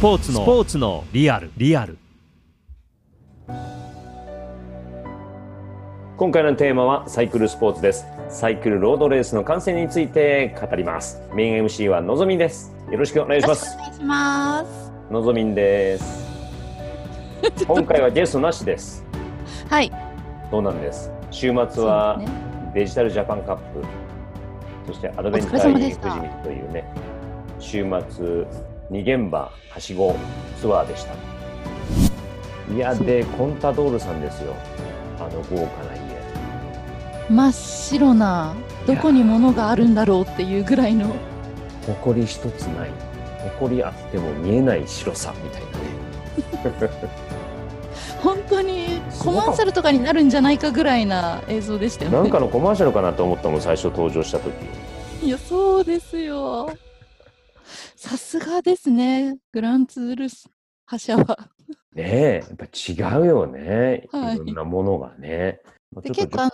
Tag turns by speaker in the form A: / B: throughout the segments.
A: ポーツのスポーツのリアル。リアル。
B: 今回のテーマはサイクルスポーツです。サイクルロードレースの観戦について語ります。メイン MC はのぞみんです。よろしくお願いします。
C: お願いします。
B: のぞみんです。今回はゲストなしです。
C: はい。
B: そうなんです？週末はデジタルジャパンカップ。そしてアドベンチャーイン富士見というね。週末二現場はしごツアーでしたいやでコンタドールさんですよあの豪華な家
C: 真っ白な、どこに物があるんだろうっていうぐらいの。
B: 埃一つない埃あっても見えない白さみたいなね
C: 本当にコマーシャルとかになるんじゃないかぐらいな映像でしたよね。
B: なんかのコマーシャルかなと思ったもん最初登場した時
C: いや、そうですよ。さすがですね、グランツールス覇者は。
B: ねえやっぱ違うよね、
C: はい
B: いろんなものがねまあ
C: で結構あの、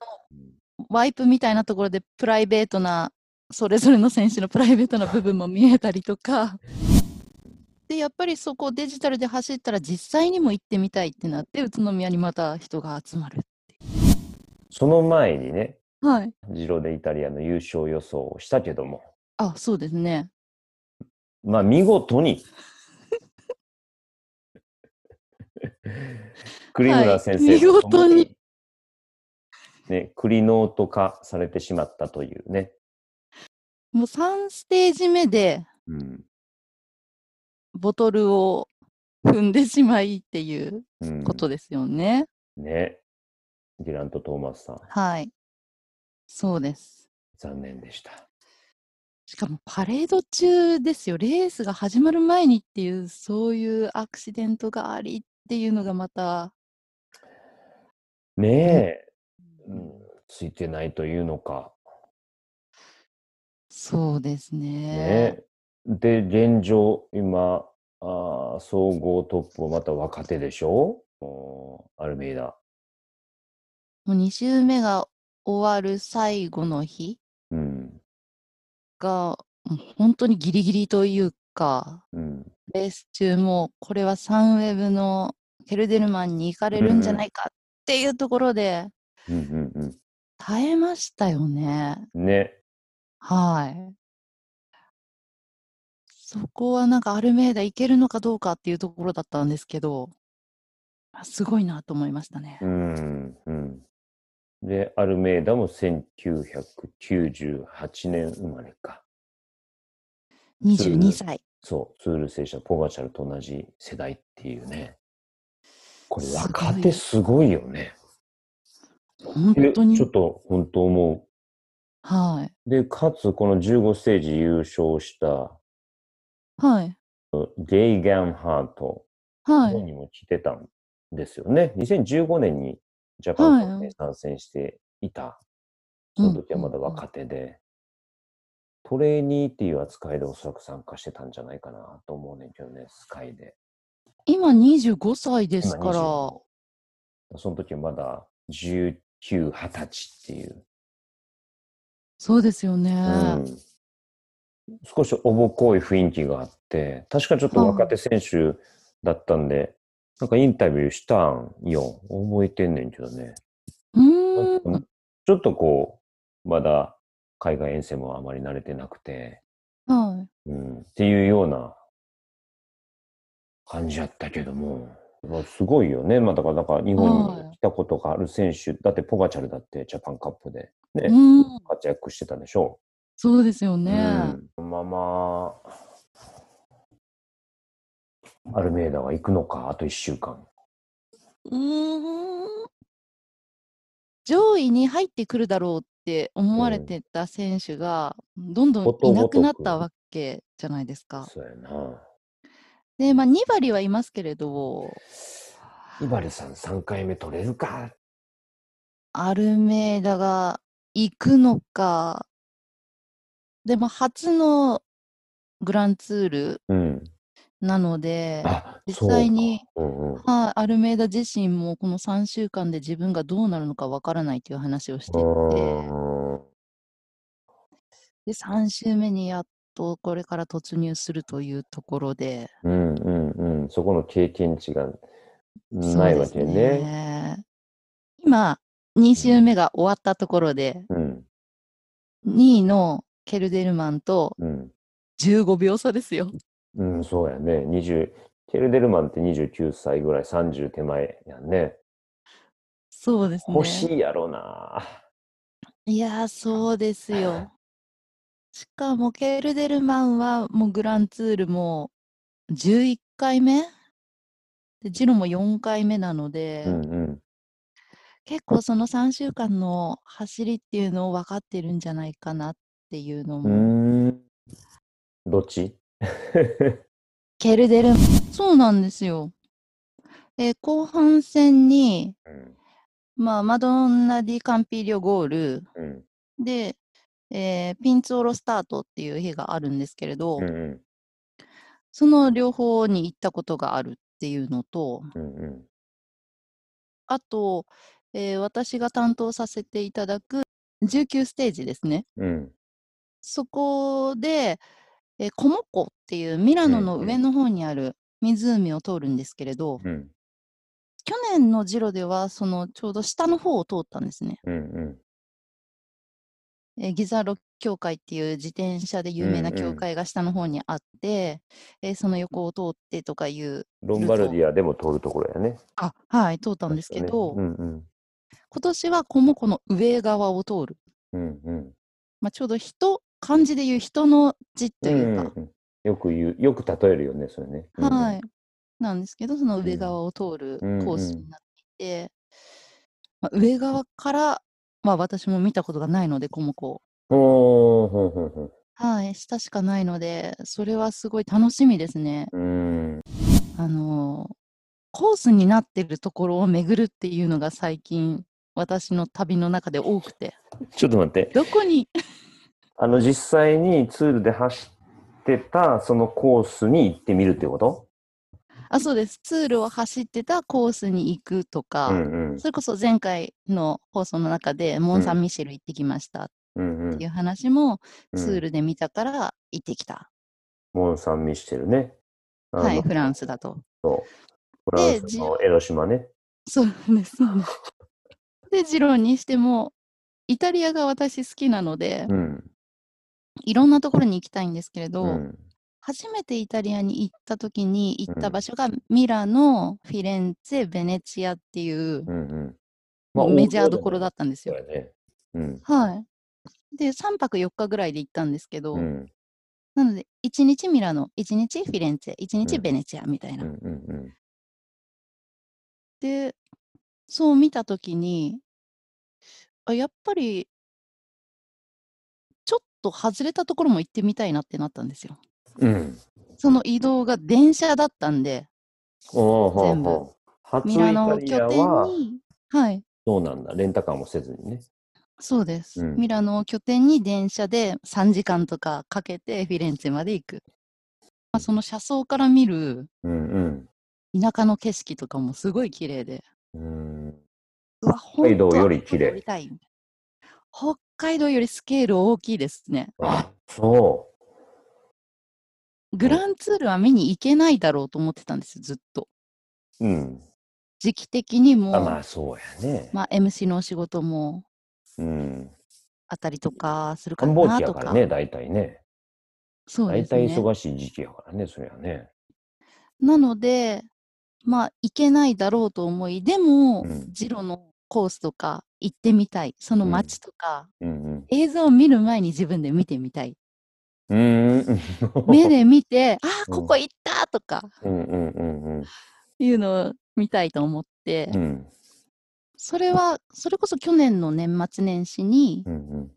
C: ワイプみたいなところでプライベートな、それぞれの選手のプライベートな部分も見えたりとか。で、やっぱりそこデジタルで走ったら実際にも行ってみたいってなって、宇都宮にまた人が集まる。
B: その前にね
C: はい。
B: ジロでイタリアの優勝予想をしたけども
C: あ、そうですね。
B: まあ見事に。栗村先生
C: はい見事に、
B: ね、クリノート化されてしまったというね、
C: もう3ステージ目で
B: うん。
C: ボトルを踏んでしまいっていう
B: うん。
C: ことですよね。
B: ね。ディラント・トーマスさん。
C: はい。そうです。
B: 残念でした
C: しかもパレード中ですよ。レースが始まる前にっていう、そういうアクシデントがありっていうのがまた、
B: ねえ、うん、ついてないというのか。
C: そうですね。
B: ねで現状今あー総合トップはまた若手でしょ？アルメイダ。
C: もう2周目が終わる最後の日。
B: うん
C: が、本当にギリギリというか、
B: うん
C: レース中もこれはサンウェブのケルデルマンに行かれるんじゃないかっていうところで
B: うんうん
C: 耐えましたよね。
B: うんね
C: はい。そこはなんかアルメイダいけるのかどうかっていうところだったんですけど、あすごいなと思いましたね
B: う。んうんでアルメイダも1998年生まれか
C: 22歳。
B: そうツール制者ポガチャルと同じ世代っていうねこれ若手すごいよね
C: 本
B: え
C: 当に
B: ちょ。っと本当思
C: は
B: うでかつこの15ステージ優勝した
C: い。はい。
B: ゲイガンハート
C: はい。
B: にも来てたんですよね。2015年にジャパンカップに参戦していた。その時はまだ若手で、トレーニーっていう扱いでおそらく参加してたんじゃないかなと思うねんけどね、スカイで。
C: 今25歳です
B: 今
C: から、
B: 25その時はまだ19、20歳っていう。
C: そうですよね。
B: うん少しおぼこい雰囲気があって、確かちょっと若手選手だったんで、なんかインタビューしたんよ。覚えてんねんけどね。ちょっとこう、まだ海外遠征もあまり慣れてなくて、
C: は
B: うん、っていうような感じやったけども、まあすごいよね。まあだから、だから日本に来たことがある選手、だってポガチャルだってジャパンカップで
C: い。
B: ね、
C: うん。
B: 活躍してたでしょ
C: そうですよ
B: う。
C: ね。
B: うん、まあまあ、アルメイダは行くのか、あと1週間。
C: うーん。上位に入ってくるだろうって思われてた選手が、どんどんいなくなったわけじゃないですか。
B: そうやな。
C: で、まあ、2割はいますけれど、
B: イバルさん3回目取れるか？
C: アルメイダが行くのか、でも初のグランツール
B: うん。
C: なので、
B: あ、
C: 実際に、
B: うんうん
C: はい、アルメイダ自身もこの3週間で自分がどうなるのかわからないという話をしていて、
B: うん
C: で、3週目にやっとこれから突入するというところで、
B: うんうんうん。そこの経験値がないわけね。
C: ね。今、2周目が終わったところで、
B: うん
C: 2位のケルデルマンと
B: うん。
C: 15秒差ですよ。
B: うん、そうやね。20、ケルデルマンって29歳ぐらい、30手前やんね。
C: そうですね。
B: 欲しいやろな。
C: いやー、そうですよ。しかも、ケルデルマンはもうグランツールも11回目？で、ジロも4回目なので、
B: うんうん。
C: 結構その3週間の走りっていうのを分かってるんじゃないかなっていうの
B: う
C: も。
B: どっち？
C: ケルデルそうなんですよ。で、後半戦に、
B: うん。
C: まあ、マドンナ・ディ・カンピリオゴール。
B: うん。
C: で、えーピンツオロスタートっていう日があるんですけれど、
B: うんうん。
C: その両方に行ったことがあるっていうのと、
B: うんうん。
C: あと、えー私が担当させていただく19ステージですね。
B: うん。
C: そこで、えーコモ湖っていうミラノの
B: うんうん。
C: 上の方にある湖を通るんですけれど、
B: うん。
C: 去年のジロではそのちょうど下の方を通ったんですね。
B: うんうん。
C: えーギザロ教会っていう自転車で有名な
B: うんうん。
C: 教会が下の方にあって、えーその横を通ってとかいう、
B: ロンバルディアでも通るところやね。
C: あ、はい、通ったんですけど、
B: うんうん。
C: 今年はコモ湖の上側を通る。
B: うんうん。
C: まあ、ちょうど人、漢字で言う人の字というか、
B: うんうんよく言う、よく例えるよね、それね。
C: はい。なんですけど、その上側を通るコースになっていて、まあ、上側から、まあ私も見たことがないので、コモ湖。
B: おーほんほんほん
C: はい、下しかないので、それはすごい楽しみですね。
B: うん
C: あのーコースになってるところを巡るっていうのが最近、私の旅の中で多くて、
B: ちょっと待って。
C: どこに、
B: あの、実際にツールで走ってた、そのコースに行ってみるってこと？
C: あ、そうです、ツールを走ってたコースに行くとか、
B: うんうん
C: それこそ前回の放送の中で、モン・サン・ミシェル行ってきましたっていう話も、
B: うん
C: ツールで見たから行ってきた。
B: モン・サン・ミシェルね。
C: はい、フランスだと。
B: そうフランスの江ノ島ね。
C: そうです。そうです で、ジローにしても、イタリアが私好きなので、
B: うん。
C: いろんなところに行きたいんですけれど、
B: うん。
C: 初めてイタリアに行った時に行った
B: うん
C: 場所がミラノ、フィレンツェ、ベネチアっていう
B: うんうん。
C: もうメジャーどころだ
B: っ
C: ったんですよ。
B: たね。うん。
C: はい。で、3泊4日ぐらいで行ったんですけど、
B: うん。
C: なので、1日ミラノ、1日フィレンツェ、1日
B: うん
C: ベネチアみたいな。
B: うんうんうん。
C: で、そう見た時に、あやっぱり、と外れたところも行ってみたいなってなったんですよ。
B: うん。
C: その移動が電車だったんで、全部ミラノ
B: タリア
C: 拠点
B: は、
C: に、はい、
B: そうなんだ？レンタカーもせずにね。
C: そうです。
B: うん
C: ミラノを拠点に電車で3時間とかかけてフィレンツェまで行く。まあ、その車窓から見る
B: うん
C: 田舎の景色とかもすごい綺麗で、
B: うん。うん。
C: うわ、
B: 北海道より綺麗
C: 北海道よりスケール大きいですね。
B: あ、そ
C: グランツールは見に行けないだろうと思ってたんですよ、ずっと。
B: う。うん。
C: 時期的にも、
B: あ、まあそうやね。
C: まあ、MC のお仕事も
B: うん。
C: あったりとかするか
B: 繁忙
C: なとか。
B: 期やからね、大体ね。大
C: そうですね。
B: 体忙しい時期やからね、それはね。
C: なので、まあ、行けないだろうと思い、でも、
B: うん
C: ジロのコースとか行ってみたい。その
B: うん
C: 街とか、
B: うん
C: 映像を見る前に自分で見てみたい。
B: うん。
C: 目で見て、ああ、
B: うん
C: ここ行ったとか
B: うんうんうんうん。
C: いうのを見たいと思って、
B: うん
C: それは、それこそ去年の年末年始に
B: うんうん。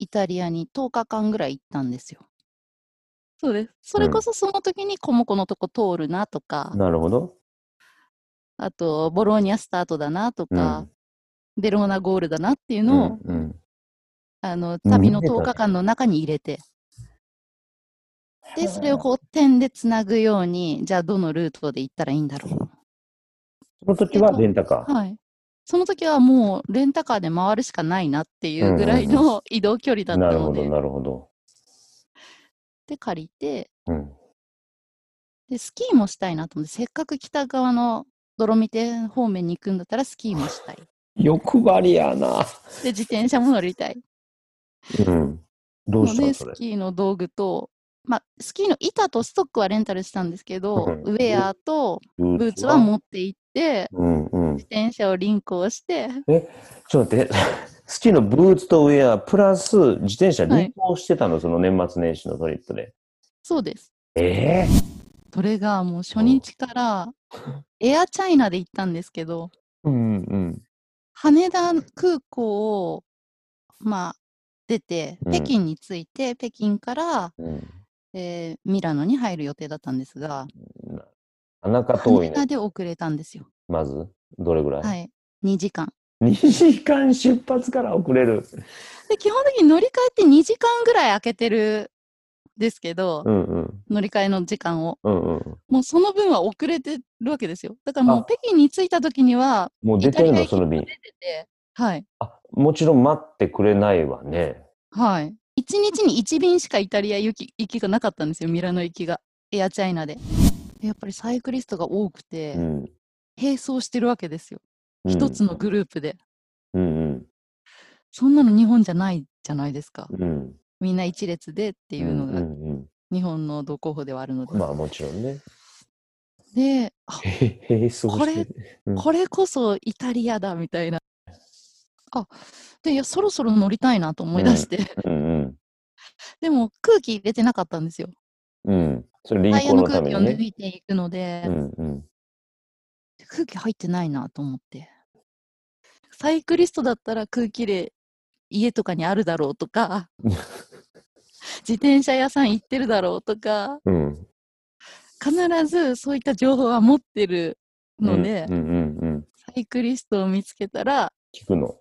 C: イタリアに10日間ぐらい行ったんですよ。そうです。それこそその時にコモコのとこ通るなとか、
B: なるほど。
C: あと、ボローニャスタートだなと
B: うん
C: か、ベローナゴールだなっていう
B: う
C: のを、
B: んうん。
C: あの、旅の
B: 見てたね
C: 10日間の中に入れて、で、それをこう点でつなぐように、じゃあどのルートで行ったらいいんだろ
B: その時はレンタカ
C: う。はい。その時はもうレンタカーで回るしかないなっていうぐらい
B: うんうん
C: の移動距離だ
B: ー。
C: ったの
B: なるほど、
C: で、
B: なるほど。
C: って借りて、
B: うん。
C: で、スキーもしたいなと思って、せっかく北側のドロミテ方面に行くんだったらスキーもしたい。
B: 欲張りやな。
C: で、自転車も乗りたい。
B: うん。どうした？
C: の。スキーの道具と、まあ、スキーの板とストックはレンタルしたんですけど、
B: うん
C: ウェアと
B: ブ
C: ブーツは持って行って、
B: うんうん。
C: 自転車をリンクをして、
B: ちょっと待って、スキーのブーツとウェア、プラス自転車
C: はい
B: 輪行してたの、その年末年始のトリップで。
C: そうです。
B: ええ
C: それがもう初日から、エアチャイナで行ったんですけど、
B: うんうん。
C: 羽田空港を、まあ、出て、
B: うん
C: 北京に着いて、北京から、
B: うん。
C: えーミラノに入る予定だったんですが、
B: ななか
C: 羽田
B: ね。
C: で遅れたんですよ。
B: まず、どれぐらい、
C: はい。2時間。
B: 2時間出発から遅れる。
C: で、基本的に乗り換えって2時間ぐらい空けてるんですけど、
B: うんうん。
C: 乗り換えの時間を。
B: うんうん。
C: もうその分は遅れてるわけですよ。だからもう
B: あ
C: 北京に着いた時には、
B: もう出てるの、その便
C: 出。てて、はい。
B: あ、もちろん待ってくれないわね。
C: はい。1日に1便しかイタリア行き行きがなかったんですよ、ミラノ行きが。エアチャイナで。でやっぱりサイクリストが多くて、
B: うん。
C: 並走してるわけですよ。
B: うん
C: 一つのグループで。
B: うんうん。
C: そんなの日本じゃないじゃないですか。
B: うん。
C: みんな一列でっていうの
B: う
C: が
B: ん
C: 日本の同候補ではあるので。
B: うん。まあもちろんね。
C: で、これこれこそイタリアだみたいな。あで、いや、そろそろ乗りたいなと思い出して。でも空気入れてなかったんですよ。
B: うん。それ、
C: タイヤの空気を抜。いていくので、
B: うんうん。
C: 空気入ってないなと思って。サイクリストだったら空気入れ家とかにあるだろうとか、自転車屋さん行ってるだろうとか、
B: うん。
C: 必ずそういった情報は持ってるので、
B: うんうんうん。
C: サイクリストを見つけたら、
B: 聞くの。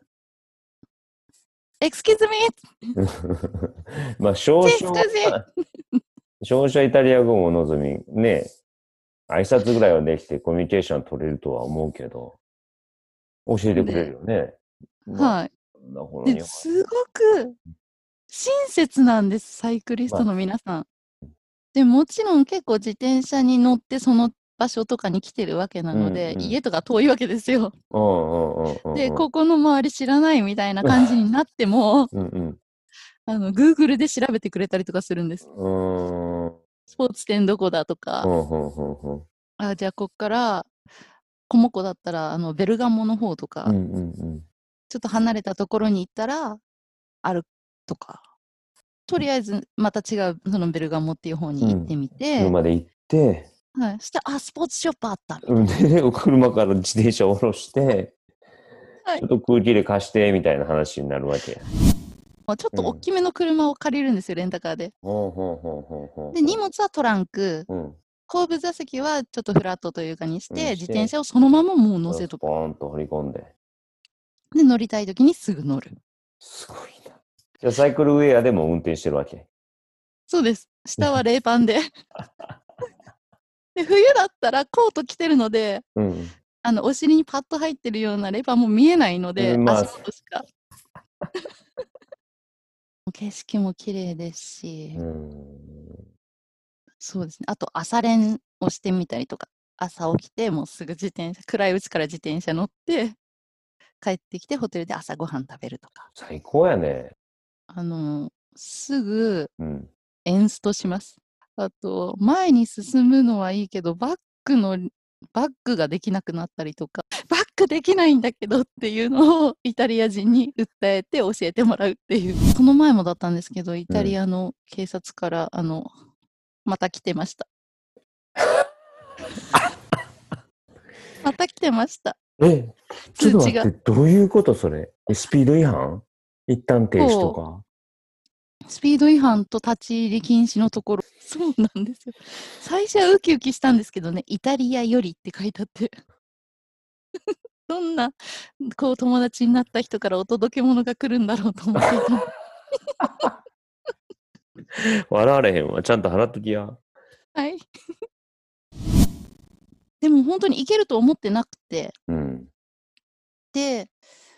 C: Excuse me!
B: まあ、少々少々イタリア語も望み、ね、挨拶ぐらいはできてコミュニケーション取れるとは思うけど、教えてくれるよね。まあ
C: はい。すごく親切なんです、サイクリストの皆さん。でもちろん結構自転車に乗ってその場所とかに来てるわけなので、
B: うんうん
C: 家とか遠いわけですよ。で、ここの周り知らないみたいな感じになっても、
B: うんうん。
C: あの、Google で調べてくれたりとかするんです。スポーツ店どこだとか。あ、じゃあこっから、コモコだったら、あの、ベルガモの方とか。ちょっと離れたところに行ったら、あるとか。とりあえず、また違う、そのベルガモっていう方に行ってみて、
B: 車で行って、
C: はい。そしたら、あ、スポーツショップあった。
B: うんで、車から自転車を下ろして、
C: はい
B: ちょっと空気入れ貸して、みたいな話になるわけ。
C: ちょっと大きめの車を借りるんですよ、レンタカーで。
B: ほうほうほうほうほう。
C: で、荷物はトランク、
B: うん。
C: 後部座席はちょっとフラットというかにして、
B: うんして
C: 自転車をそのままもう乗せとく。
B: ポーンと掘り込んで。
C: で、乗りたい時にすぐ乗る。
B: すごいな。じゃあサイクルウェアでも運転してるわけ？
C: そうです。下は冷パンで。で冬だったらコート着てるので、
B: うん。
C: あのお尻にパッと入ってるようなレバーも見えないので、
B: うんまあ
C: 足元しか。景色も綺麗ですし、
B: うん。
C: そうですね。あと朝練をしてみたりとか、朝起きてもうすぐ自転車、暗いうちから自転車乗って、帰ってきてホテルで朝ごはん食べるとか、
B: 最高やね。
C: あのすぐ
B: うん。
C: エンストします。あと、前に進むのはいいけど、バックの、バックができなくなったりとか、バックできないんだけどっていうのをイタリア人に訴えて教えてもらうっていう。その前もだったんですけど、イタリアの警察から、あの、また来てました。また来てました。
B: え、ちょっと
C: 通知
B: って、どういうことそれ？えスピード違反？一旦停止とか。
C: スピード違反と立ち入り禁止のところ。そうなんですよ。最初はウキウキしたんですけどね、イタリアよりって書いてあって。どんな、こう、友達になった人からお届け物が来るんだろうと思って。
B: 笑われへんわ。ちゃんと払っときや。
C: はい。でも本当に行けると思ってなくて、
B: うん。
C: で、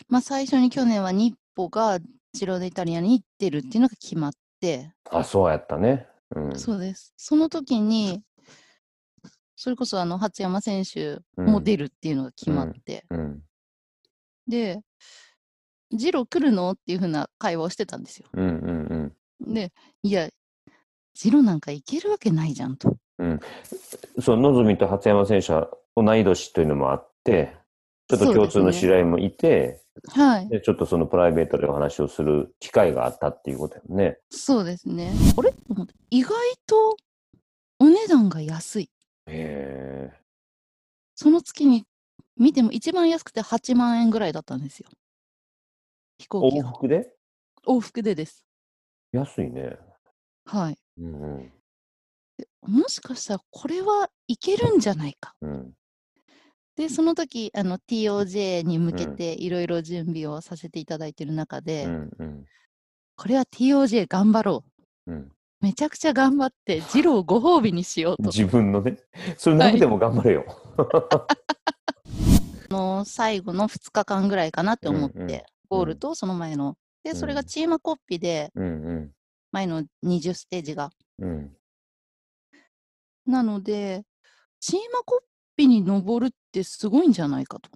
C: まあ最初に去年は日歩がジローデイタリアに行ってるっていうのが決まって、
B: あ、そうやったね。うん。
C: そうです。その時に、それこそあの初山選手
B: うん
C: も出るっていうのが決まって、
B: うん。
C: で、ジロー来るの？っていうふうな会話をしてたんですよ。
B: うんうんうん。
C: で、いや、ジローなんかいけるわけないじゃんと。
B: そう、のぞみと初山選手は同い年というのもあって、ちょっと共通の知り合いもいて、
C: はい。
B: でちょっとそのプライベートでお話をする機会があったっていうことやね。
C: そうですね。あれ？意外とお値段が安い。
B: へ
C: その月に見ても一番安くて8万円ぐらいだったんですよ。飛行機が。
B: 復で？
C: 往復でです。
B: 安いね。
C: はい。
B: うんうん。
C: でもしかしたらこれはいけるんじゃないか。
B: うん。
C: で、その時、あの TOJ に向け
B: うん
C: ていろいろ準備をさせていただいている中で、
B: うんうん。
C: これは TOJ 頑張ろう。
B: うん。
C: めちゃくちゃ頑張って、ジローをご褒美にしようと。
B: 自分のね、それなくても頑張れよ。
C: あの最後の2日間ぐらいかなって思って、
B: うんうん
C: ゴールとその前の。で、それが
B: うん
C: チームコピーで、
B: うん
C: 前の20ステージが。
B: うん。うん。
C: なので、チームコピーに登るってすごいんじゃないかと。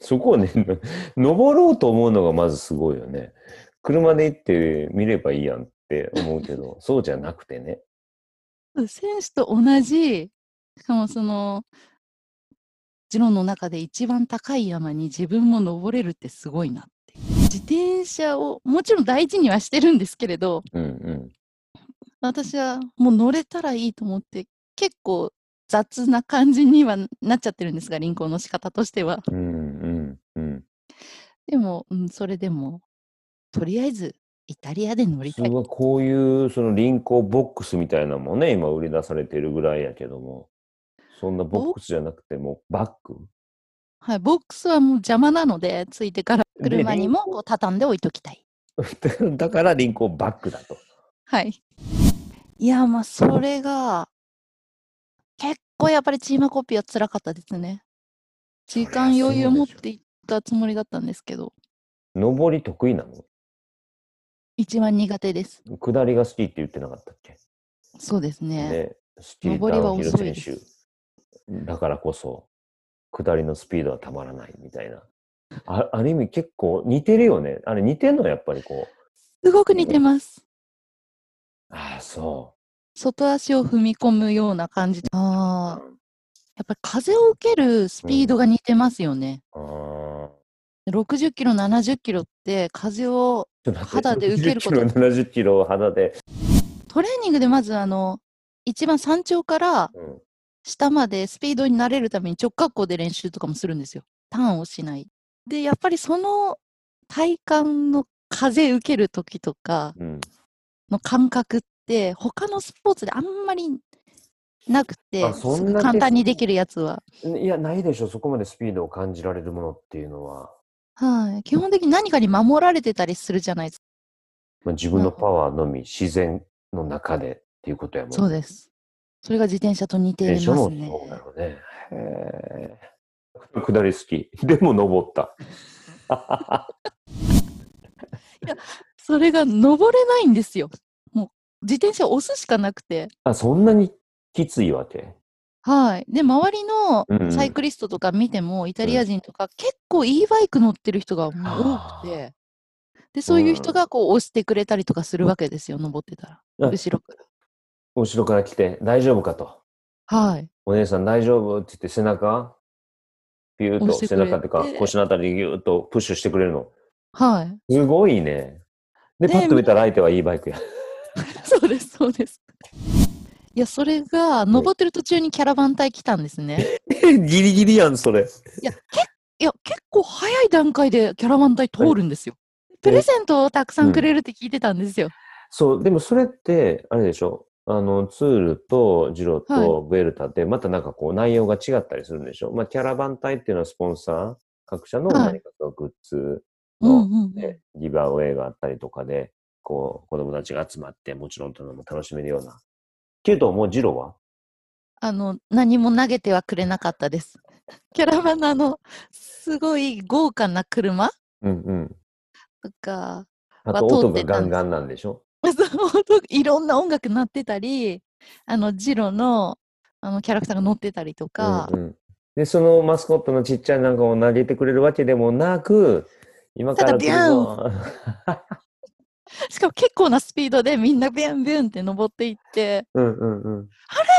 B: そこをね、登ろうと思うのがまずすごいよね。車で行って見ればいいやんって思うけど、そうじゃなくてね。
C: 選手と同じ、しかもその、ジローの中で一番高い山に自分も登れるってすごいなって。自転車をもちろん大事にはしてるんですけれど、
B: うんうん。
C: 私はもう乗れたらいいと思って、結構雑な感じにはなっちゃってるんですが、輪行の仕方としては。
B: うんうんうん。
C: でも、うん、それでも、とりあえずイタリアで乗りたい。
B: こういうその輪行ボックスみたいなのもね、今売り出されてるぐらいやけども、そんなボックスじゃなくてもうバッグ？
C: はい、ボックスはもう邪魔なので、ついてから
B: で
C: 車にもこう畳んで置いときたい。
B: だから輪行バッグだと。
C: はい。いや、まあ、それが、結構やっぱりチームコピーは辛かったですね。時間余裕を持っていったつもりだったんですけど、
B: 登り得意なの？
C: 一番苦手です。
B: 下りが好きって言ってなかったっけ？
C: そうですね。
B: ね、スキー
C: 登りは遅いです
B: 手。だからこそ、下りのスピードはたまらないみたいな。あある意味結構似てるよね。あれ似てんのやっぱりこう。
C: すごく似てます。
B: ああ、そ
C: 外足を踏み込むような感じ。
B: う。
C: ああ、
B: うん
C: やっぱり風を受けるスピードが似てますよね。
B: あー
C: 60キロ、70キロって風を肌で受けること
B: 60キロ、70キロを肌で。
C: トレーニングでまずあの一番山頂から
B: うん
C: 下までスピードに慣れるために直角行で練習とかもするんですよ。ターンをしない。で、やっぱりその体感の風受ける時とか
B: うん。
C: の感覚って他のスポーツであんまりなくて簡単にできるやつは。
B: いや、ないでしょ。そこまでスピードを感じられるものっていうのは。
C: はい、基本的に何かに守られてたりするじゃないですか。
B: まあ、自分のパワーのみ、自然の中でっていうことやもんね。
C: そうです。それが自転車と似て
B: 電車も
C: ますね。
B: そうだろうね。下り好き。でも登った。
C: それが登れないんですよ。自転車を押すしかなくて。
B: あ、そんなにきついわけ？
C: はい。で、周りのサイクリストとか見ても、イタリア人とか、結構 e バイク乗ってる人が多くて、で、そういう人がこう押してくれたりとかするわけですよ、登ってたら。
B: うん
C: 後ろから。
B: 後ろから来て、大丈夫かと。
C: はい。
B: お姉さん大丈夫って言って背中、ピューと背中っていうか腰のあたりにギューッとプッシュしてくれるの。
C: はい。
B: すごいね。で、
C: で
B: パッと見たら相手はいいバイクや。
C: そうです、そうです。いや、それが、登ってる途中にキャラバン隊来たんですね。
B: ギリギリやん、それ。
C: いや、けいや結構早い段階でキャラバン隊通るんですよ。プレゼントをたくさんくれるって聞いてたんですよ。
B: そう、でもそれって、あれでしょあの、ツールとジロとベルタって、またなんかこう内容が違ったりするんでしょまあ、キャラバン隊っていうのはスポンサー、各社の
C: はい
B: 何かそのグッズ
C: うん
B: の、
C: うんうん
B: ねギブアウェイがあったりとかで、こう、子供たちが集まって、もちろんというのも楽しめるような。けど、もうジロは？
C: あの、何も投げてはくれなかったです。キャラバンのすごい豪華な車？
B: うんうん。
C: とか、
B: あと、音がガンガンなんでしょ？
C: いろんな音楽鳴ってたり、あの、ジロの、あの、キャラクターが乗ってたりとか、
B: うんうんで、そのマスコットのちっちゃいなんかを投げてくれるわけでもなく、今から来るぞ。
C: しかも結構なスピードでみんなビュンビュンって登っていって、
B: うんうんうん。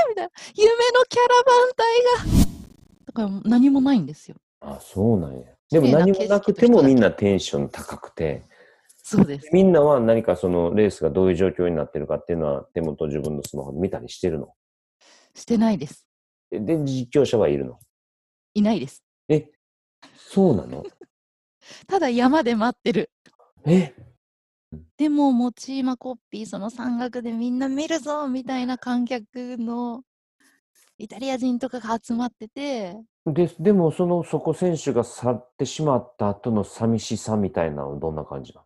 C: みたいな、夢のキャラバン隊が、だから何もないんですよ。
B: あ、そうなんや。でも何もなくてもみんなテンション高くて、
C: そうです。
B: みんなは何かそのレースがどういう状況になってるかっていうのは手元自分のスマホで見たりしてるの？
C: してないです。
B: で、実況者はいるの？
C: いないです。
B: え、そうなの？
C: ただ山で待ってる。
B: え、
C: でも、モチーマコッピー、その山岳でみんな見るぞみたいな観客のイタリア人とかが集まってて、
B: で、でもそのそこ選手が去ってしまった後の寂しさみたいなのはどんな感じなの？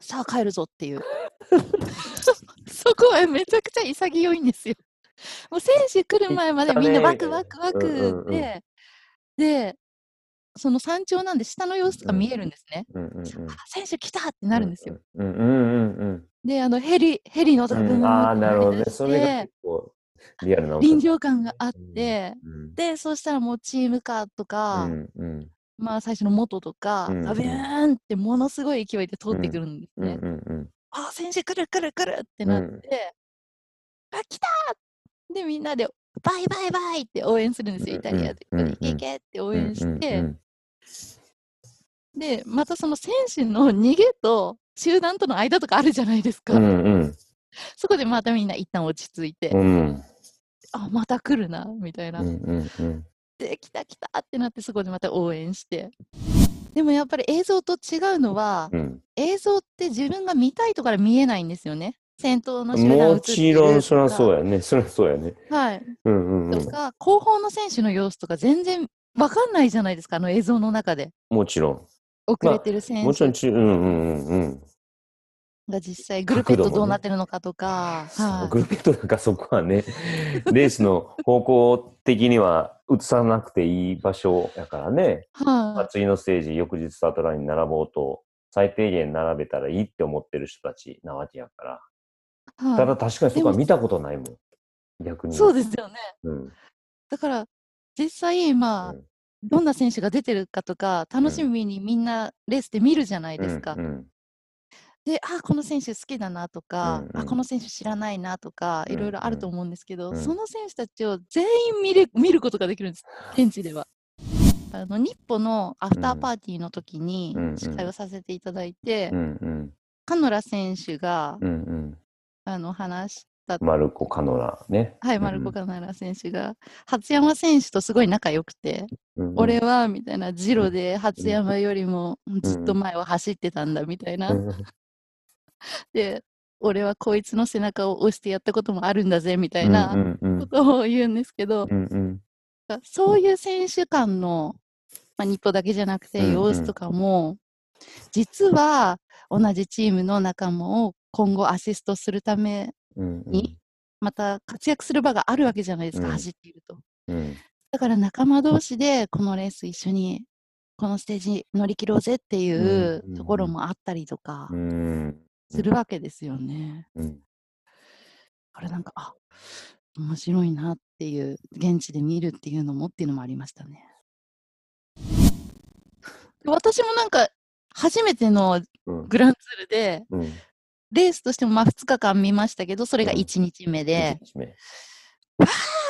C: さあ帰るぞっていう。そこはめちゃくちゃ潔いんですよ。もう選手来る前までみんなワクワクワ
B: うんうんうん。
C: で、その山頂なんで下の様子とか見えるんですね。
B: うんうんうん。
C: あ選手来たってなるんですよ。。
B: うんうんうんうん
C: で、あのヘリ、ヘリの音がブーン
B: うん。なるほどね。それが結構リアルな音
C: 臨場感があって、
B: うん
C: で、そうしたらもうチームカーとか、
B: うんうん
C: まあ最初の元とか
B: うん
C: がビューンってものすごい勢いで通ってくるんです
B: うん
C: ね。
B: うんうん
C: あ、選手来る来る来るってなって、
B: うん
C: あ、来たーで、みんなでバイバイバイって応援するんですよ、イタリアで。
B: うんうん
C: いけいけって応
B: うん
C: 援して、
B: うん
C: で、またその選手の逃げと集団との間とかあるじゃないですか。
B: うんうん
C: そこでまたみんな一旦落ち着いて、
B: うん
C: あ、また来るな、みたいな。
B: うんうんうん
C: で、来た来たってなって、そこでまた応援して。でもやっぱり映像と違うのは、
B: うん
C: 映像って自分が見たいとこから見えないんですよね。先頭の集団映
B: も
C: って
B: ちろんそりゃそう
C: や。
B: やね。そりゃそうやね。
C: はい。
B: うんうんうん
C: と。か、後方の選手の様子とか全然わかんないじゃないですか、あの映像の中で。
B: もちろ
C: 遅れてる選
B: ん。もちろん
C: 手
B: ち、うんうんうんうん。
C: が実際グルペットどうなってるのかとか、はい
B: グルペットなんかそこはね、レースの方向的には映さなくていい場所やからね。まあ
C: はい
B: 次のステージ、翌日スタートラインに並ぼうと、最低限並べたらいいって思ってる人たちなわけやから。
C: はい
B: ただ確かにそこは見たことないもん。逆に。
C: そうですよね。
B: うん。
C: だから、実際、まあ、
B: うん
C: どんな選手が出てるかとか、楽しみにみんなレースで見るじゃないですか。
B: うんうん
C: で、あ、この選手好きだなとか、
B: うんうん
C: あ、この選手知らないなとか、
B: うん
C: いろいろあると思うんですけど、
B: うん
C: その選手たちを全員見れ 見ることができるんです、現地では。あの日本のアフターパーティーの時に
B: うんうん
C: 司会をさせていただいて、
B: うんうん
C: カノラ選手が、
B: うんうん。
C: あの話した、
B: マルコ・カノラね。
C: はい、マルコ・カノラ選手が、初山選手とすごい仲良くて、
B: うんうん。
C: 俺はみたいな、ジロで初山よりもずっと前を走ってたんだみたいな。
B: うん。
C: で、俺はこいつの背中を押してやったこともあるんだぜみたい
B: うん
C: な
B: うんうん。
C: ことを言うんですけど、
B: うんうん。
C: そういう選手間の、まあ、日本だけじゃなくて
B: うんうん。
C: 様子とかも、実は同じチームの仲間を今後アシストするため
B: うんうん。
C: にまた活躍する場があるわけじゃないですか、
B: うん。
C: 走っていると。
B: うん。
C: だから仲間同士でこのレース一緒にこのステージ乗り切ろうぜってい
B: うんうん
C: う
B: うん。
C: ところもあったりとか
B: うん。
C: するわけですよね。
B: うん。
C: これなんか、あ面白いなっていう、現地で見るっていうのもっていうのもありましたね。で 私もなんか、初めての
B: うん。
C: グランツールで、
B: うん
C: レースとしてもまあ2日間見ましたけど、それが
B: うん。
C: 1日目で、
B: 一日目。
C: あ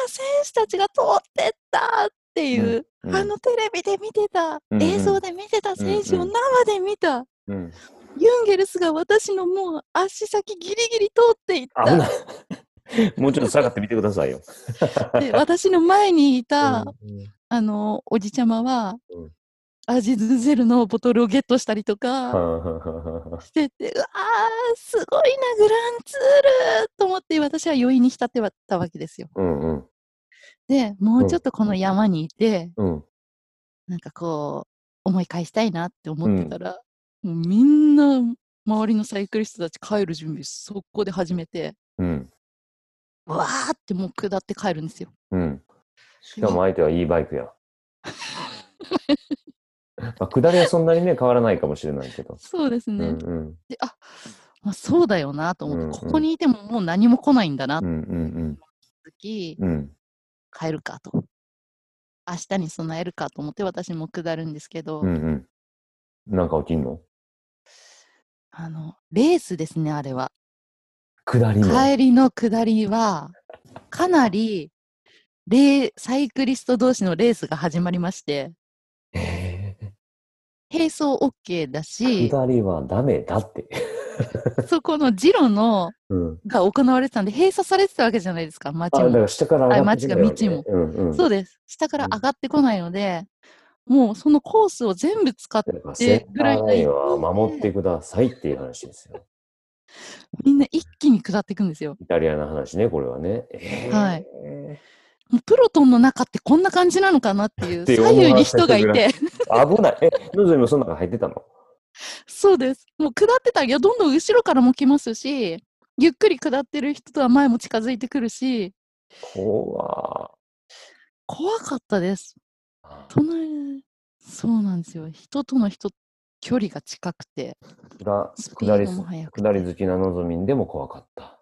C: 選手たちが通ってったっていう、
B: うん。
C: あのテレビで見てた、
B: うんうん。
C: 映像で見てた選手を
B: うん。うん
C: 生で見た、
B: うん。
C: ユンゲルスが私のもう足先ギリギリ通っていった。
B: もうちょっと下がってみてくださいよ。
C: で、私の前にいた、
B: うん。
C: あの、おじちゃまは、
B: うん
C: アジズゼルのボトルをゲットしたりとか
B: は
C: してて、うわー、すごいな、グランツールと思って、私は余韻に浸ってたわけですよ。
B: うんうん
C: で、もうちょっとこの山にいて、
B: うん
C: なんかこう、思い返したいなって思ってたら、もうみんな、周りのサイクリストたち帰る準備、速攻で始めて、
B: うん
C: わーってもう下って帰るんですよ。
B: うん。しかも相手はいいバイクや。まあ、下りはそんなにね、変わらないかもしれないけど。
C: そうですね。
B: うんうん
C: で、あまあ、そうだよなと思って、
B: うんうん
C: ここにいてももう何も来ないんだなって
B: うんうん
C: 時、
B: うん。うん。
C: 帰るかと。明日に備えるかと思って私も下るんですけど、
B: うんうん。なんか起きんの？
C: あの、レースですね、あれは。
B: 下りの。
C: 帰りの下りは、かなり、レーサイクリスト同士のレースが始まりまして、
B: へ
C: 並走 OK だ
B: ー
C: し、
B: 下りはダメだって。
C: そこのジロの
B: うん。
C: が行われてたんで、閉鎖されてたわけじゃないですか、街
B: あ、だか
C: も。
B: ら下から上がってくるわけね
C: あ街
B: うんうん。
C: そうです。下から上がってこないので、もうそのコースを全部使って
B: だからセンターラインは守ってくださいっていう話ですよ。
C: みんな一気に下っていくんですよ。
B: イタリアの話ね、これはね。えー
C: はいプロトンの中ってこんな感じなのかなっていう、左右に人がいて、
B: 危ない。え、のぞみもその中入ってたの？
C: そうです。もう下ってたら、いや、どんどん後ろからも来ますし、ゆっくり下ってる人とは前も近づいてくるし、
B: 怖
C: 怖かったです。
B: ー
C: 隣、そうなんですよ。人との人、距離が近くて、
B: 下
C: スピ
B: 下り
C: ードも速くて。
B: 下り好きなのぞみんでも怖かった。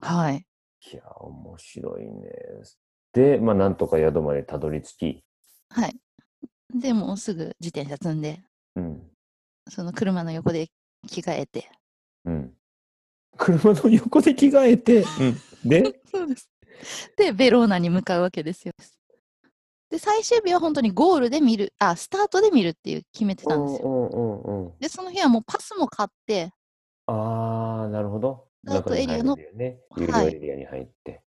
C: はい。
B: いや、面白いね。で、まあ、なんとか宿までたどり着き、
C: はい。でもうすぐ自転車積んで、
B: うん。
C: その車の横で着替えて。
B: うん。車の横で着替えて、うん。で、
C: そうです。で、ベローナに向かうわけですよ。で、最終日は本当にゴールで見る、あ、スタートで見るっていう決めてたんですよ。
B: うんうんうんうん。
C: で、その日はもうパスも買って、
B: ああ、なるほど。
C: スタートエリアの
B: 中に入れるよね。有料
C: はい
B: エリアに入って。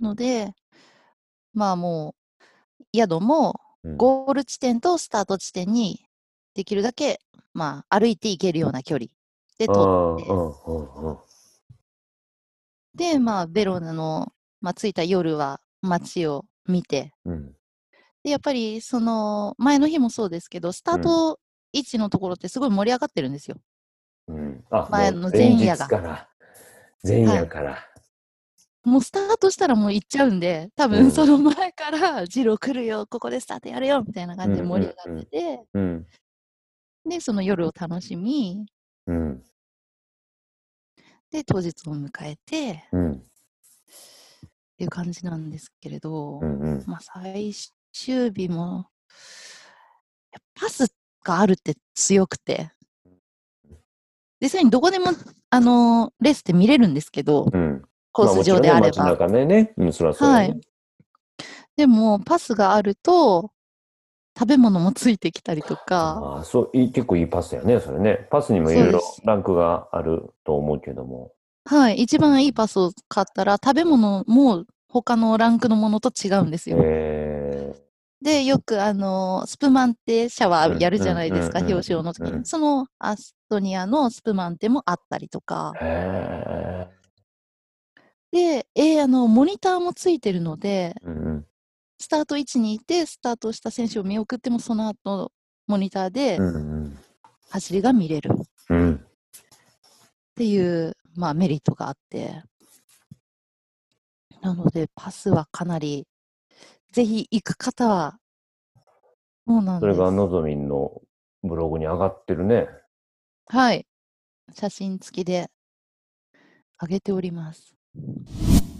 C: ので、まあもう、宿も
B: うん。
C: ゴール地点とスタート地点にできるだけ、まあ、歩いて行けるような距離で
B: あ
C: 撮って、で、まあ、ベローナの、まあ、着いた夜は街を見て、
B: うん。
C: で、やっぱりその前の日もそうですけど、スタート位置のところってすごい盛り上がってるんですよ。
B: うん。あ、
C: 前の
B: 前
C: 前夜が。
B: 前夜から。
C: もうスタートしたらもう行っちゃうんで、多
B: うん
C: 分その前から、ジロー来るよ、ここでスタートやるよ、みたいな感じで盛り上がってて、
B: うん。
C: で、その夜を楽しみ、
B: うん。
C: で、当日を迎えて、っ
B: うん。
C: ていう感じなんですけれど、
B: うんうん。
C: まあ、最終日も、パスがあるって強くて、実際にどこでも、あのレースって見れるんですけど、
B: うん。
C: コース上であれば。
B: まあねね。うん、そらそうだね
C: はい。でも、パスがあると、食べ物もついてきたりとか、
B: ああ、そう、いい結構いいパスやね、それね。パスにもいろいろランクがあると思うけども。
C: はい、一番いいパスを買ったら、食べ物も他のランクのものと違うんですよ。
B: え
C: で、よくあの、スプマンテシャワーやるじゃないですか、
B: うんうんうん
C: 表彰の時
B: うん
C: に。そのアストニアのスプマンテもあったりとか
B: ー、。へ
C: で、えーあの、モニターもついてるので、
B: ーうん
C: スタート位置にいて、スタートした選手を見送っても、その後、モニターで走りが見れるっ
B: うん。うん。
C: ていう、まあ、メリットがあって。なので、パスはかなり、ぜひ行く方は、そうなんです。
B: それがのぞみんのブログに上がってるね。
C: はい。写真付きで上げております。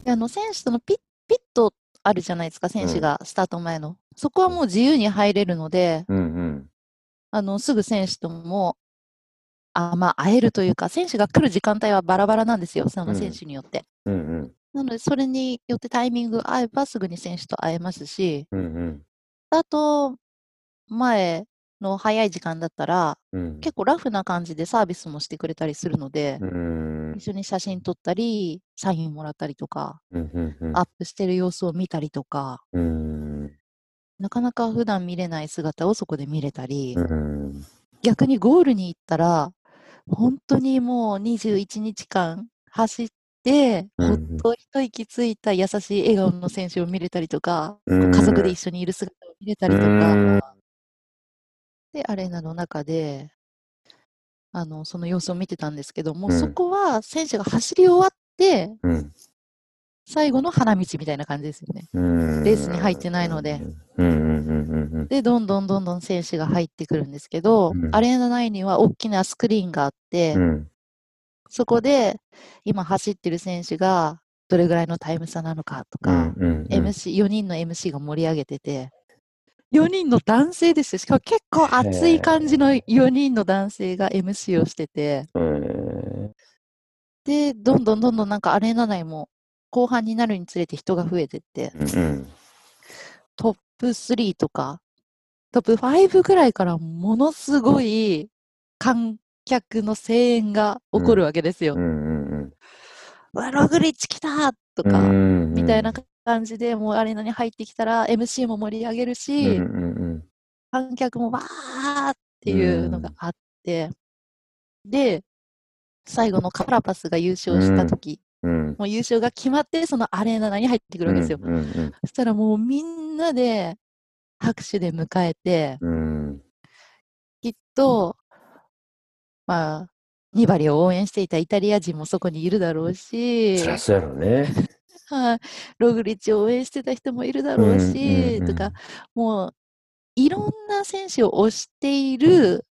C: であの、選手とのピッ、ピットあるじゃないですか、選手がスタート前の。そこはもう自由に入れるので、
B: うんうん。
C: あの、すぐ選手とも、あ、まあ、会えるというか、選手が来る時間帯はバラバラなんですよ、その選手によって。
B: うんうん。
C: なので、それによってタイミングが合えばすぐに選手と会えますし、
B: うんうん。
C: あと、前の早い時間だったら、
B: うん。
C: 結構ラフな感じでサービスもしてくれたりするので、
B: うん。
C: 一緒に写真撮ったり、サインもらったりとか、
B: うんうんうん。
C: アップしてる様子を見たりとか、
B: うん。
C: なかなか普段見れない姿をそこで見れたり、
B: うん。
C: 逆にゴールに行ったら、本当にもう21日間走って、
B: うん
C: ほっと一息ついた優しい笑顔の選手を見れたりとか、
B: うん
C: 家族で一緒にいる姿を見れたりと
B: うん
C: か、で、アレーナの中で、あの、その様子を見てたんですけども、
B: うん
C: そこは選手が走り終わって、
B: うん。
C: 最後の花道みたいな感じですよね。
B: うん。
C: レースに入ってないので。
B: うんうんうんうんうん。
C: で、どんどんどんどん選手が入ってくるんですけど、
B: うん
C: アレーナ内には大きなスクリーンがあって、
B: うん。
C: そこで今走ってる選手がどれぐらいのタイム差なのかとか、
B: うんうんうん
C: MC、4人の MC が盛り上げてて、4人の男性ですよ。しかも結構熱い感じの4人の男性が MC をしてて、
B: うん
C: で、どんどんどんどんなんかアレーナ内も後半になるにつれて人が増えてって、
B: うん
C: トップ3とか、トップ5ぐらいからものすごい観客の声援が起こるわけですよ。
B: うんうん
C: うわ、ログリッチ来たと
B: うん
C: か、
B: うん。
C: みたいな感じで、もうアレーナに入ってきたら MC も盛り上げる
B: うん
C: し、
B: うんうん。
C: 観客もわーっていうのがあって、で、最後のカラパスが優勝した時、
B: うん。
C: もう優勝が決まって、そのアレーナ内に入ってくるわけですよ。
B: うんうん
C: そしたらもうみんなで拍手で迎えて、
B: うん。
C: きっと、まあ、ニバリを応援していたイタリア人もそこにいるだろうし、
B: そりゃそうやろね。
C: はい、ログリッチを応援してた人もいるだろうし、
B: うんうんうん
C: とか、もう、いろんな選手を推している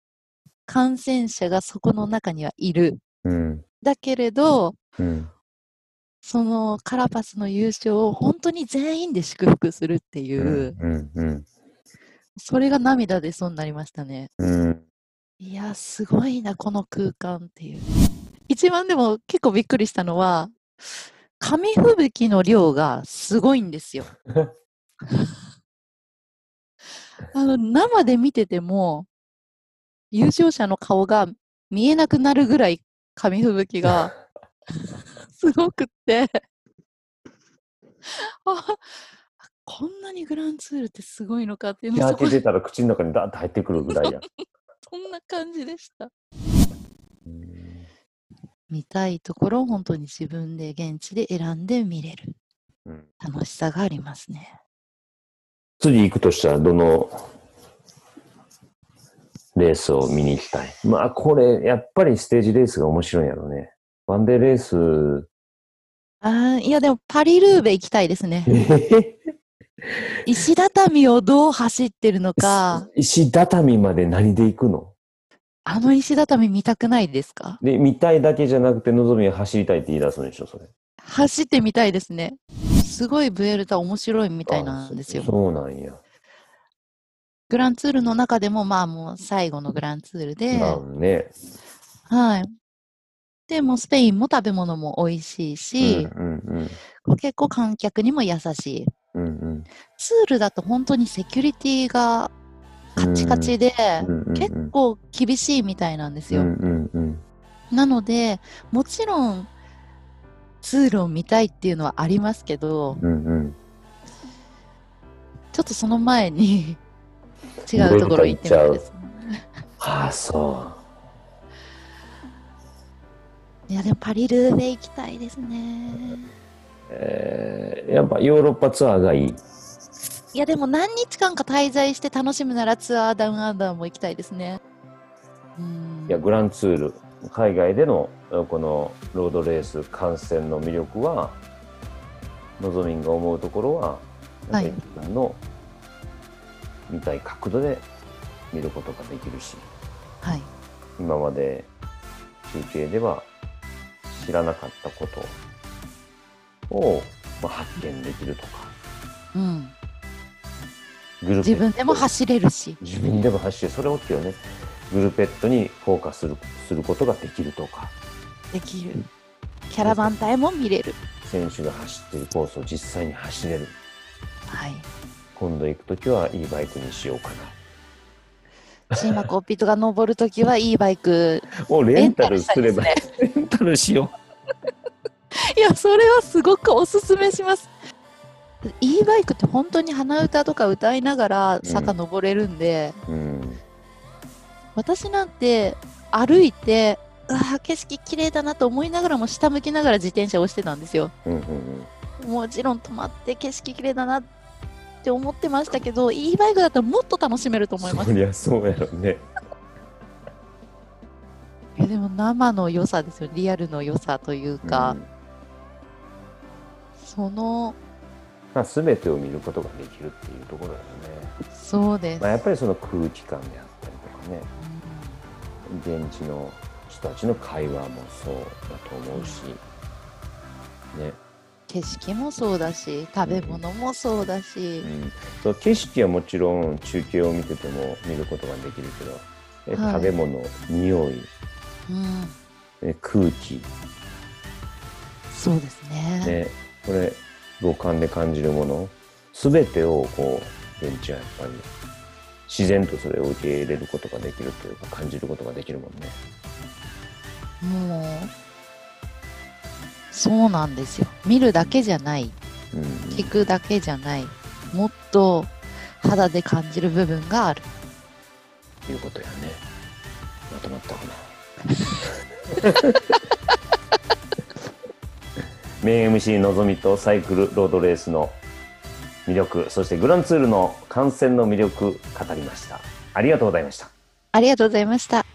C: 感染者がそこの中にはいる。
B: うん。
C: だけれど、
B: うん。
C: そのカラパスの優勝を本当に全員で祝福するっていう、
B: うんうん。
C: それが涙出そうになりましたね。
B: うん。
C: いや、すごいな、この空間っていう。一番でも結構びっくりしたのは、紙吹雪の量がすごいんですよ。あの、生で見てても、優勝者の顔が見えなくなるぐらい紙吹雪が すごくって、あこんなにグランツールってすごいのかっていうのを
B: 開けてたら口の中にダーッと入ってくるぐらいや。
C: そんな感じでした。
B: うん
C: 見たいところを本当に自分で現地で選んで見れる。
B: うん。
C: 楽しさがありますね。
B: 次行くとしたらどのレースを見に行きたい？まあこれやっぱりステージレースが面白いんやろね。ワンデーレース、
C: あーいやでもパリルーベ行きたいですね。
B: え
C: 石畳をどう走ってるのか、
B: 石畳まで何で行くの？
C: あの石畳見たくないですか？
B: で、見たいだけじゃなくて、望みは走りたいって言い出すんでしょ、それ。
C: 走ってみたいですね。すごいブエルタ面白いみたいなんですよ
B: あ。そうなんや。
C: グランツールの中でもまあもう最後のグランツールで、
B: なんね。
C: はい。でもうスペインも食べ物も美味しいし、
B: うんうん
C: こう結構観客にも優しい。
B: うんうん
C: ツールだと本当にセキュリティがカチカチで、結構厳しいみたいなんですよ。なので、もちろんツールを見たいっていうのはありますけど、
B: うんうん
C: ちょっとその前に違うところ行ってみたいですね。
B: はあ、そ
C: いや、でもパリルーベ行きたいですね。
B: う。えー、やっぱヨーロッパツアーがいい。
C: いや、でも何日間か滞在して楽しむならツアーダウンアンダーも行きたいですね。うん
B: いや、グランツール、海外でのこのロードレース観戦の魅力は、のぞみんが思うところは、
C: はい
B: の見たい角度で見ることができるし、
C: はい。
B: 今まで中継では知らなかったことを、まあ、発見できるとか、
C: うん。
B: グル
C: 自分でも走れるし。
B: 自分でも走って、それをっていうね、グルペットにフォーカスするすることができるとか、
C: できる。キャラバン隊も見れる。
B: 選手が走ってるコースを実際に走れる。
C: はい。
B: 今度行くときはいいバイクにしようかな。
C: シーマコッピットが登るときはいいバイク。
B: もうレンタルすれば、レンタルしよ
C: いや、それはすごくおすすめします。いいバイクって本当に鼻歌とか歌いながら坂登れるんで、
B: う。うん。
C: 私なんて歩いて、うわー景色綺麗だなと思いながらも下向きながら自転車をしてたんですよ。
B: うんうんうん。
C: もちろん止まって景色綺麗だなって思ってましたけど、いいバイクだったらもっと楽しめると思います
B: そ。りゃそうやろね。
C: いやでも生の良さですよ、リアルの良さというか、
B: うん
C: その、
B: まあ、全てを見ることができるっていうところだよね。
C: そうです。
B: まあ、やっぱりその空気感であったりとかね、現地の人たちの会話もそうだと思うし、ね、
C: 景色もそうだし食べ物もそうだし。
B: う、ん、そう景色はもちろん中継を見てても見ることができるけど、え
C: はい。
B: 食べ物匂い、
C: うん、
B: え空気、
C: そうですね。
B: ね、これ五感で感じるもの全てをこう現地はやっぱり自然とそれを受け入れることができるというか感じることができるもんね。
C: もうそうなんですよ見るだけじゃない
B: うん
C: 聞くだけじゃないもっと肌で感じる部分がある
B: いうことやね。まとまったかな。メイン MC のぞみとサイクルロードレースの魅力、そしてグランツールの観戦の魅力語りました。ありがとうございました。
C: ありがとうございました